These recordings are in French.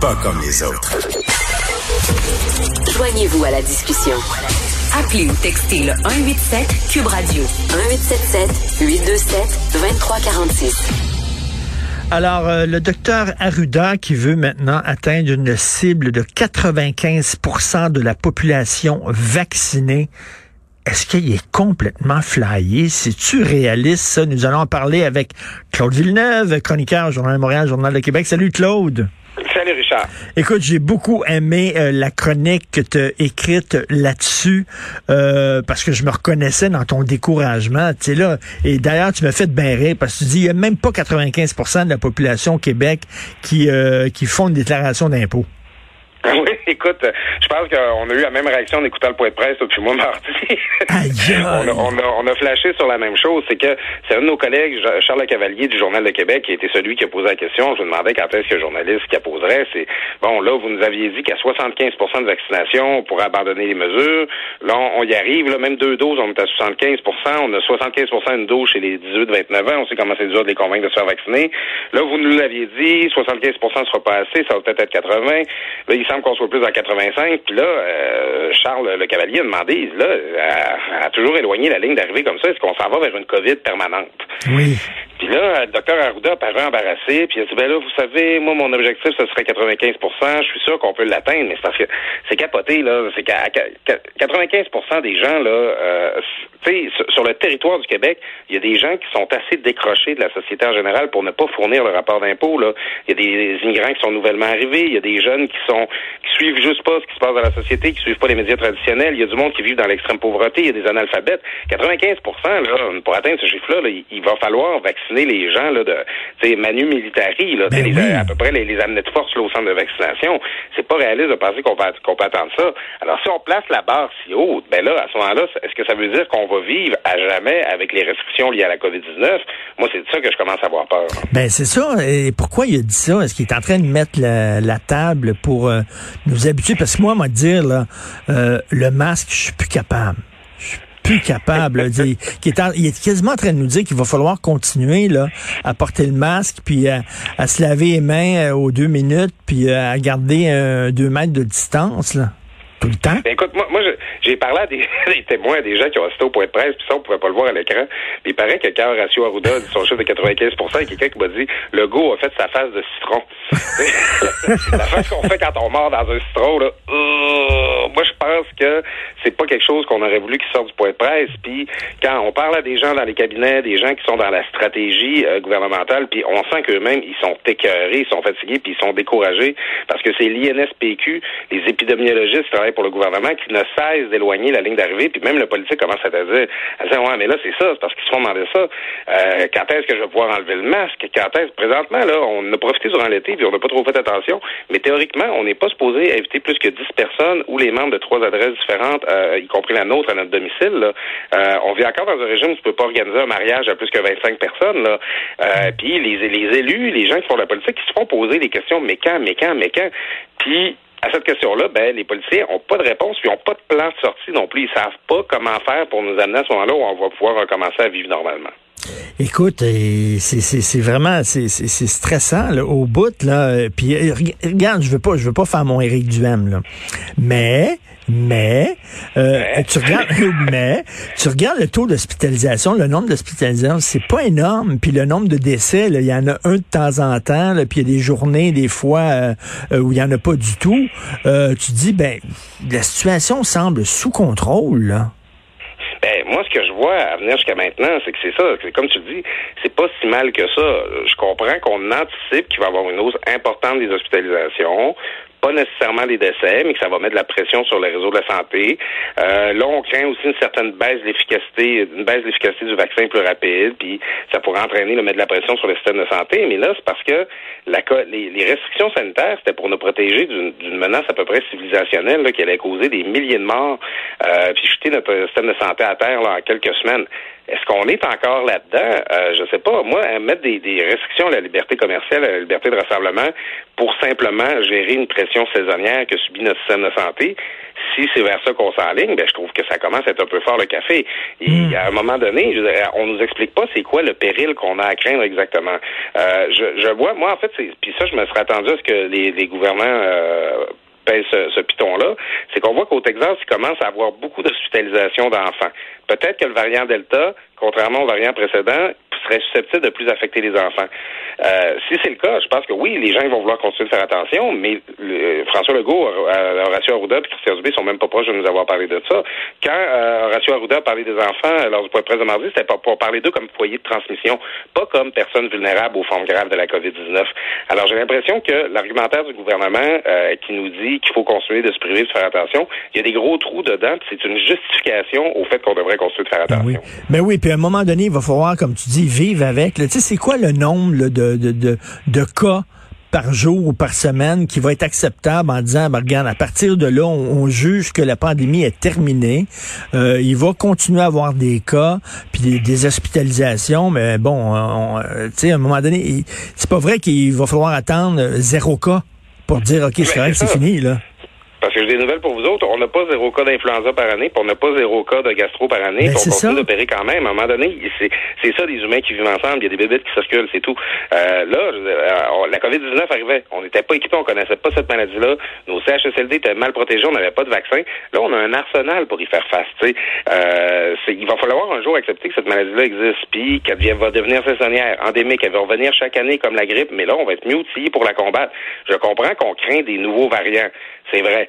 pas comme les autres. Joignez-vous à la discussion. Appelez ou textez le 187 Cube Radio 1877 827 2346. Alors, euh, le docteur Arruda qui veut maintenant atteindre une cible de 95% de la population vaccinée. Est-ce qu'il est complètement flyé? C'est-tu réaliste, ça? Nous allons en parler avec Claude Villeneuve, chroniqueur, Journal de Montréal, Journal de Québec. Salut, Claude. Richard. Écoute, j'ai beaucoup aimé euh, la chronique que tu as écrite là-dessus euh, parce que je me reconnaissais dans ton découragement. Tu là, et d'ailleurs, tu m'as fait bien rire parce que tu dis il n'y a même pas 95% de la population au Québec qui, euh, qui font une déclaration d'impôt. Écoute, je pense qu'on a eu la même réaction en écoutant le point de presse depuis moi mardi. on, a, on, a, on, a, flashé sur la même chose. C'est que c'est un de nos collègues, Charles Cavalier du Journal de Québec, qui était celui qui a posé la question. Je me demandais quand est-ce que le journaliste qui a poserait. C'est bon, là, vous nous aviez dit qu'à 75% de vaccination, on pourrait abandonner les mesures. Là, on, y arrive. Là, même deux doses, on est à 75% On a 75% une dose chez les 18-29 ans. On sait comment c'est dur de les convaincre de se faire vacciner. Là, vous nous l'aviez dit, 75 ne sera pas assez, ça va peut-être être 80. Là, il semble qu'on soit plus à 85. Puis là, euh, Charles Le Cavalier a demandé, là, a, toujours éloigné la ligne d'arrivée comme ça. Est-ce qu'on s'en va vers une COVID permanente? Oui. Puis là, le docteur Arruda paraît embarrassé, puis il a dit, ben là, vous savez, moi, mon objectif, ce serait 95% Je suis sûr qu'on peut l'atteindre, mais c'est parce que c'est capoté, là. C'est qu'à 95% des gens, là, euh, tu sais, sur le territoire du Québec, il y a des gens qui sont assez décrochés de la société en général pour ne pas fournir le rapport d'impôt, là. Il y a des immigrants qui sont nouvellement arrivés, il y a des jeunes qui sont, qui suivent juste pas ce qui se passe dans la société, qui suivent pas les médias traditionnels, il y a du monde qui vit dans l'extrême pauvreté, il y a des analphabètes. 95% là, pour atteindre ce chiffre-là, il va falloir vacciner les gens là, de Manu Militari, là, ben les, à peu près les, les amener de force là, au centre de vaccination. C'est pas réaliste de penser qu'on peut, qu'on peut attendre ça. Alors, si on place la barre si haute, ben là, à ce moment-là, est-ce que ça veut dire qu'on va vivre à jamais avec les restrictions liées à la COVID-19? Moi, c'est de ça que je commence à avoir peur. Ben, c'est ça. Et pourquoi il a dit ça? Est-ce qu'il est en train de mettre la, table pour euh, nous habituer? Parce que moi, moi, dire, là, euh, le masque, je suis plus capable plus capable. qui est il est quasiment en train de nous dire qu'il va falloir continuer là, à porter le masque, puis à, se laver les mains euh, aux deux minutes, puis euh, à garder euh, deux mètres de distance. Là. Tout le temps? Ben, écoute, moi, j'ai parlé à des, témoins, à des gens qui ont assisté au point de presse, puis ça, on pouvait pas le voir à l'écran. Puis il paraît que quand Horacio Arruda dit son chiffre de 95 il y a quelqu'un qui m'a dit le go a fait sa face de citron. la face qu'on fait quand on mord dans un citron, là. moi, je pense que c'est pas quelque chose qu'on aurait voulu qu'il sorte du point de presse. Puis quand on parle à des gens dans les cabinets, des gens qui sont dans la stratégie euh, gouvernementale, puis on sent qu'eux-mêmes, ils sont écœurés, ils sont fatigués, puis ils sont découragés parce que c'est l'INSPQ, les épidémiologistes pour le gouvernement, qui ne cessent d'éloigner la ligne d'arrivée, puis même le politique commence à te dire, à dire ouais, mais là, c'est ça, c'est parce qu'ils se font demander ça. Euh, quand est-ce que je vais pouvoir enlever le masque? Quand est-ce? Présentement, là, on a profité durant l'été, puis on n'a pas trop fait attention, mais théoriquement, on n'est pas supposé inviter plus que 10 personnes ou les membres de trois adresses différentes, euh, y compris la nôtre, à notre domicile. Là. Euh, on vit encore dans un régime où tu peux pas organiser un mariage à plus que 25 personnes. Là. Euh, puis les, les élus, les gens qui font la politique, qui se font poser des questions, mais quand, mais quand, mais quand? Puis à cette question-là, ben, les policiers n'ont pas de réponse, puis n'ont pas de plan de sortie non plus. Ils savent pas comment faire pour nous amener à ce moment-là où on va pouvoir recommencer à vivre normalement. Écoute, c'est vraiment c'est stressant là, au bout là. Puis regarde, je veux pas je veux pas faire mon Éric Duhem là, mais mais euh, tu regardes mais tu regardes le taux d'hospitalisation, le nombre d'hospitalisations, c'est pas énorme. Puis le nombre de décès, il y en a un de temps en temps. Là, puis il y a des journées des fois euh, euh, où il y en a pas du tout. tu dis ben la situation semble sous contrôle. Là. Ben, moi, ce que je vois à venir jusqu'à maintenant, c'est que c'est ça. C'est comme tu dis, c'est pas si mal que ça. Je comprends qu'on anticipe qu'il va y avoir une hausse importante des hospitalisations pas nécessairement des décès, mais que ça va mettre de la pression sur le réseau de la santé. Euh, là, on craint aussi une certaine baisse d'efficacité, une baisse d'efficacité du vaccin plus rapide, puis ça pourrait entraîner le mettre de la pression sur le système de santé. Mais là, c'est parce que la, les, les restrictions sanitaires, c'était pour nous protéger d'une menace à peu près civilisationnelle là, qui allait causer des milliers de morts, euh, puis jeter notre système de santé à terre là, en quelques semaines. Est-ce qu'on est encore là-dedans? Euh, je sais pas. Moi, mettre des, des, restrictions à la liberté commerciale, à la liberté de rassemblement pour simplement gérer une pression saisonnière que subit notre système de santé, si c'est vers ça qu'on s'enligne, ben je trouve que ça commence à être un peu fort le café. Et Hmm. à un moment donné, je veux dire, on nous explique pas c'est quoi le péril qu'on a à craindre exactement. Euh, je, je vois, moi en fait, c'est puis ça, je me serais attendu à ce que les, les gouvernants euh, pèsent ce, ce piton-là, c'est qu'on voit qu'au Texas, il commence à avoir beaucoup d'hospitalisations d'enfants. Peut-être que le variant Delta, contrairement au variant précédent, serait susceptible de plus affecter les enfants. Euh, si c'est le cas, je pense que oui, les gens ils vont vouloir continuer de faire attention, mais le- François Legault, euh, Horacio Arruda et Christian Dubé sont même pas proches de nous avoir parlé de ça. Quand euh, Horacio Arruda a parlé des enfants euh, lors du point de presse de mardi, c'était pour parler d'eux comme foyer de transmission, pas comme personnes vulnérables aux formes graves de la COVID-19. Alors j'ai l'impression que l'argumentaire du gouvernement euh, qui nous dit qu'il faut continuer de se priver de faire attention, il y a des gros trous dedans, puis c'est une justification au fait qu'on devrait continuer de faire Ben attention. oui. Ben oui, puis à un moment donné, il va falloir, comme tu dis, vivre avec. Tu sais, c'est quoi le nombre là, de, de, de, de cas par jour ou par semaine qui va être acceptable en disant, ben, regarde, à partir de là, on, on juge que la pandémie est terminée. Euh, il va continuer à avoir des cas, puis des, des hospitalisations, mais bon, on- euh, tu sais, à un moment donné, c'est pas vrai qu'il va falloir attendre euh, zéro cas pour dire, OK, c'est correct, c'est fini, là. Parce que j'ai des nouvelles pour vous autres. On n'a pas zéro cas d'influenza par année, puis on n'a pas zéro cas de gastro par année, Ben, puis on continue d'opérer quand même. À un moment donné, c'est c'est ça, des humains qui vivent ensemble. Il y a des bébés qui circulent, c'est tout. Euh, là, je euh, la COVID-19 arrivait. On n'était pas équipés, on connaissait pas cette maladie-là. Nos CHSLD étaient mal protégés, on n'avait pas de vaccin. Là, on a un arsenal pour y faire face. tu sais. Euh, il va falloir un jour accepter que cette maladie-là existe, puis qu'elle va devenir saisonnière, endémique. Elle va revenir chaque année comme la grippe, mais là, on va être mieux outillés pour la combattre. Je comprends qu'on craint des nouveaux variants. C'est vrai.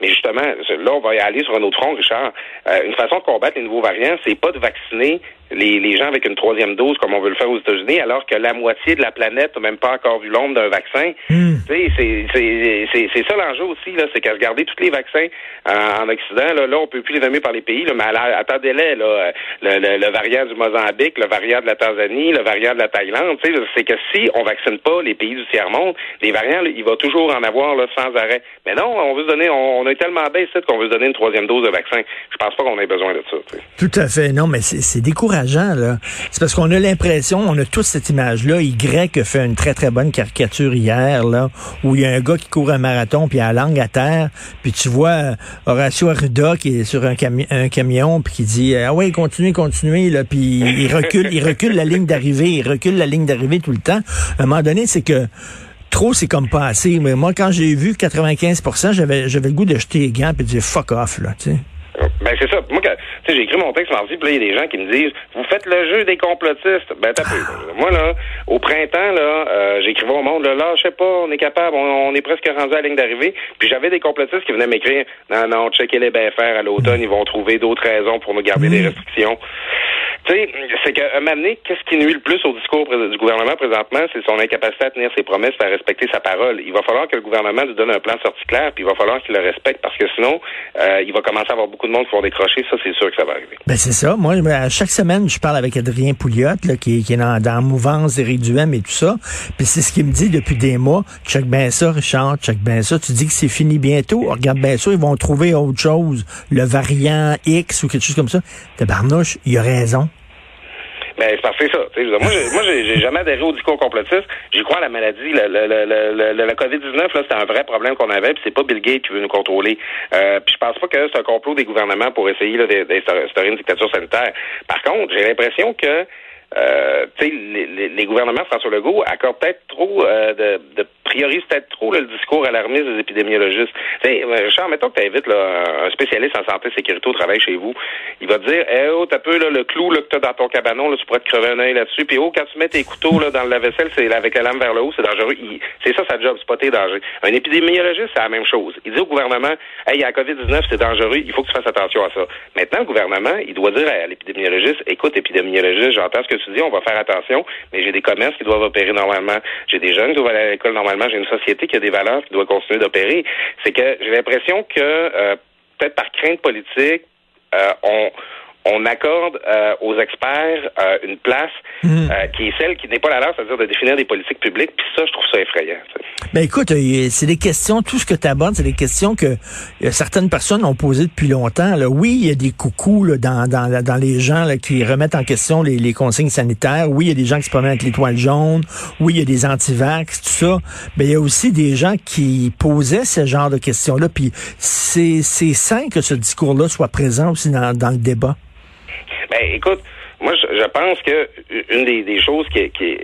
Mais justement, là, on va y aller sur un autre front, Richard. Euh, une façon de combattre les nouveaux variants, c'est pas de vacciner les, les gens avec une troisième dose comme on veut le faire aux États-Unis, alors que la moitié de la planète n'a même pas encore vu l'ombre d'un vaccin. Hmm. C'est- ça l'enjeu aussi, là, c'est qu'à regarder tous les vaccins en, en Occident, là, là, on peut plus les nommer par les pays, là, mais attendez-les, là, le, le, le variant du Mozambique, le variant de la Tanzanie, le variant de la Thaïlande, c'est que si on vaccine pas les pays du tiers-monde, les variants, là, il va toujours en avoir là, sans arrêt. Mais non, on veut se donner, on, on est tellement qu'on veut se donner une troisième dose de vaccin. Je pense pas qu'on ait besoin de ça. Tout à fait. Non, mais c'est décourageant, là. C'est parce qu'on a l'impression, on a tous cette image-là. Y fait une très, très bonne caricature hier, là, où il y a un gars qui court un marathon, puis il a la langue à terre, puis tu vois euh, Horacio Arruda qui est sur un, cami- un camion, puis qui dit « Ah ouais, continuez, continuez », là, puis il recule, il recule la ligne d'arrivée, il recule la ligne d'arrivée tout le temps. À un moment donné, c'est que trop, c'est comme pas assez. Mais moi, quand j'ai vu 95 j'avais j'avais le goût de jeter les gants et de dire « fuck off », là, tu sais. Ben c'est ça. Moi, quand- tu sais, j'ai écrit mon texte mardi, puis là, il y a des gens qui me disent Vous faites le jeu des complotistes. Ben t'as. Moi, là, au printemps, là, euh, j'écrivais au monde, là, là, je sais pas, on est capable, on, on est presque rendu à la ligne d'arrivée. Puis j'avais des complotistes qui venaient m'écrire Non, non, checker les faire à l'automne, ils vont trouver d'autres raisons pour nous garder des restrictions. Tu sais, c'est qu'à un moment donné, qu'est-ce qui nuit le plus au discours du gouvernement présentement, c'est son incapacité à tenir ses promesses et à respecter sa parole. Il va falloir que le gouvernement nous donne un plan de sortie clair, puis il va falloir qu'il le respecte, parce que sinon, euh, il va commencer à avoir beaucoup de monde qui vont décrocher. Ça, c'est sûr que ça va arriver. Ben c'est ça. Moi, chaque semaine, je parle avec Adrien Pouliot, là, qui, qui est dans, dans mouvance Duhem et tout ça. Puis c'est ce qu'il me dit depuis des mois. Check bien ça, Richard, check bien ça. Tu dis que c'est fini bientôt. Regarde bien ça, ils vont trouver autre chose. Le variant X ou quelque chose comme ça. Tabarnouche, il a raison. Ben, c'est parce que c'est ça. Moi, j'ai, j'ai, jamais adhéré au discours complotiste. J'y crois à la maladie. Le, le, le, le, le- la COVID-19, là, c'était un vrai problème qu'on avait, puis c'est pas Bill Gates qui veut nous contrôler. Euh, puis je pense pas que c'est un complot des gouvernements pour essayer là, d'in- d'instaurer une dictature sanitaire. Par contre, j'ai l'impression que euh, les, gouvernements François Legault accordent peut-être trop euh, de, de priorisent peut-être trop le discours alarmiste des épidémiologistes. Euh, Richard, mettons que tu invites un spécialiste en santé et sécurité au travail chez vous. Il va te dire Eh oh, t'as peu le clou là, que t'as dans ton cabanon, tu pourrais te crever un œil là-dessus. Puis oh, quand tu mets tes couteaux dans le lave-vaisselle, c'est avec la lame vers le haut, c'est dangereux. C'est ça sa job, c'est pas tes dangers. Un épidémiologiste, c'est la même chose. Il dit au gouvernement Hey, il y a la COVID-19, c'est dangereux, il faut que tu fasses attention à ça. Maintenant, le gouvernement, il doit dire à l'épidémiologiste Écoute, épidémiologiste, j'entends ce que on va faire attention, mais j'ai des commerces qui doivent opérer normalement, j'ai des jeunes qui doivent aller à l'école normalement, j'ai une société qui a des valeurs qui doit continuer d'opérer. C'est que j'ai l'impression que euh, peut-être par crainte politique, euh, on on accorde euh, aux experts euh, une place Hmm. euh, qui est celle qui n'est pas la leur, c'est-à-dire de définir des politiques publiques. Puis ça, je trouve ça effrayant. tu sais. Ben écoute, c'est des questions, tout ce que tu abordes, c'est des questions que certaines personnes ont posées depuis longtemps. Là. Oui, il y a des coucous là, dans, dans, dans les gens là, qui remettent en question les, les consignes sanitaires. Oui, il y a des gens qui se promènent avec l'étoile jaune. Oui, il y a des antivax, tout ça. Mais il y a aussi des gens qui posaient ce genre de questions-là. Puis c'est c'est sain que ce discours-là soit présent aussi dans, dans le débat. Ben, écoute, moi, je, je pense que une des, des choses qui, qui,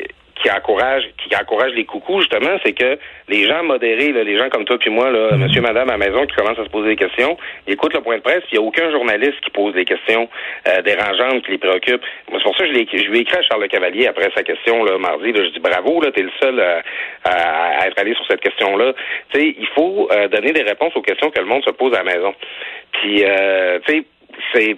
qui encourage qui encourage les coucous, justement, c'est que les gens modérés, là, les gens comme toi puis moi, là, monsieur, madame à la maison, qui commencent à se poser des questions, ils écoutent le point de presse, il n'y a aucun journaliste qui pose des questions euh, dérangeantes qui les préoccupent. Moi, c'est pour ça que je, lui ai écrit à Charles Le Cavalier après sa question là, mardi. Là, je dis bravo, là, t'es le seul euh, à, à être allé sur cette question-là. Tu sais, il faut euh, donner des réponses aux questions que le monde se pose à la maison. Puis, euh, tu sais, c'est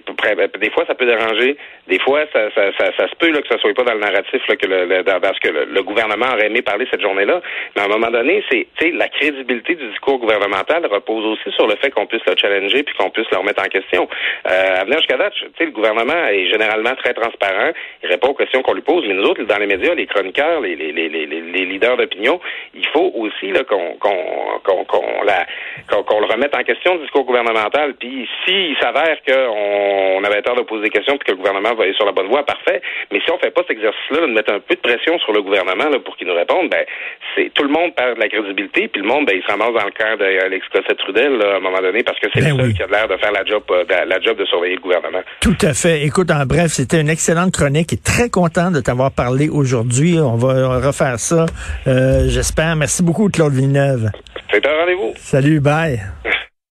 des fois ça peut déranger, des fois ça, ça, ça, ça se peut là, que ça soit pas dans le narratif là, que le, le- dans, que le, le gouvernement aurait aimé parler cette journée-là. Mais à un moment donné, c'est la crédibilité du discours gouvernemental repose aussi sur le fait qu'on puisse le challenger puis qu'on puisse le remettre en question. Euh, à venir jusqu'à date, tu le gouvernement est généralement très transparent, il répond aux questions qu'on lui pose, mais nous autres, dans les médias, les chroniqueurs, les, les, les, les, les leaders d'opinion, il faut aussi là, qu'on qu'on qu'on la qu'on qu'on le remette en question le discours gouvernemental. Puis s'il s'avère qu'on on avait tort de poser des questions puis que le gouvernement va aller sur la bonne voie, parfait. Mais si on fait pas cet exercice-là, là, de mettre un peu de pression sur le gouvernement là, pour qu'il nous réponde, ben c'est tout le monde perd de la crédibilité, puis le monde, ben, il se ramasse dans le camp d'Alex Cossette-Trudel là, à un moment donné parce que c'est Ben le seul oui. qui a l'air de faire la job, euh, de- la job de surveiller le gouvernement. Tout à fait. Écoute, en bref, c'était une excellente chronique et très content de t'avoir parlé aujourd'hui. On va refaire ça, euh, j'espère. Merci beaucoup, Claude Villeneuve. C'est un rendez-vous. Salut, bye.